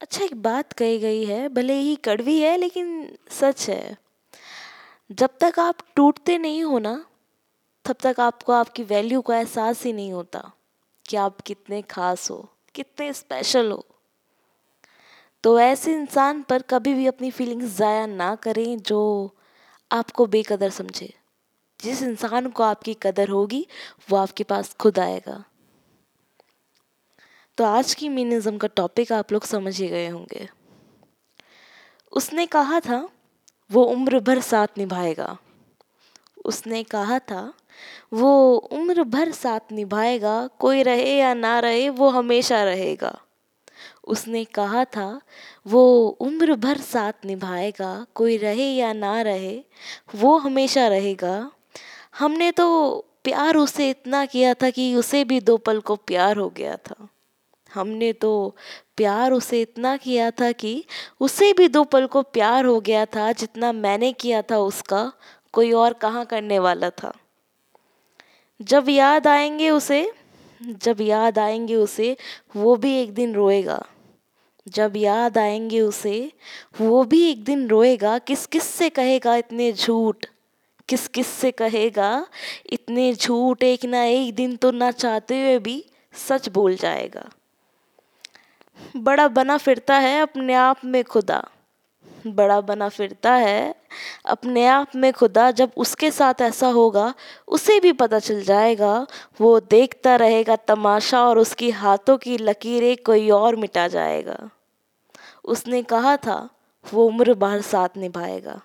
अच्छा एक बात कही गई है, भले ही कड़वी है, लेकिन सच है। जब तक आप टूटते नहीं हो ना, तब तक आपको आपकी वैल्यू का एहसास ही नहीं होता कि आप कितने खास हो, कितने स्पेशल हो। तो ऐसे इंसान पर कभी भी अपनी फीलिंग्स ज़ाया ना करें जो आपको बेकदर समझे। जिस इंसान को आपकी कदर होगी, वो आपके पास खुद आएगा। तो आज की मीनिज्म का टॉपिक आप लोग समझ ही गए होंगे। उसने कहा था, वो उम्र भर साथ निभाएगा। उसने कहा था, वो उम्र भर साथ निभाएगा, कोई रहे या ना रहे, वो हमेशा रहेगा। उसने कहा था, वो उम्र भर साथ निभाएगा, कोई रहे या ना रहे, वो हमेशा रहेगा। हमने तो प्यार उसे इतना किया था कि उसे भी दो पल को प्यार हो गया था। हमने तो प्यार उसे इतना किया था कि उसे भी दो पल को प्यार हो गया था जितना मैंने किया था उसका, कोई और कहाँ करने वाला था? जब याद आएँगे उसे, जब याद आएँगे उसे, वो भी एक दिन रोएगा। जब याद आएँगे उसे, वो भी एक दिन रोएगा। किस किस से कहेगा इतने झूठ? किस किस से कहेगा इतने झूठ? एक ना एक दिन तो ना चाहते हुए भी सच बोल जाएगा। बड़ा बना फिरता है अपने आप में खुदा। बड़ा बना फिरता है अपने आप में खुदा। जब उसके साथ ऐसा होगा, उसे भी पता चल जाएगा। वो देखता रहेगा तमाशा और उसकी हाथों की लकीरें कोई और मिटा जाएगा। उसने कहा था, वो उम्र भर साथ निभाएगा।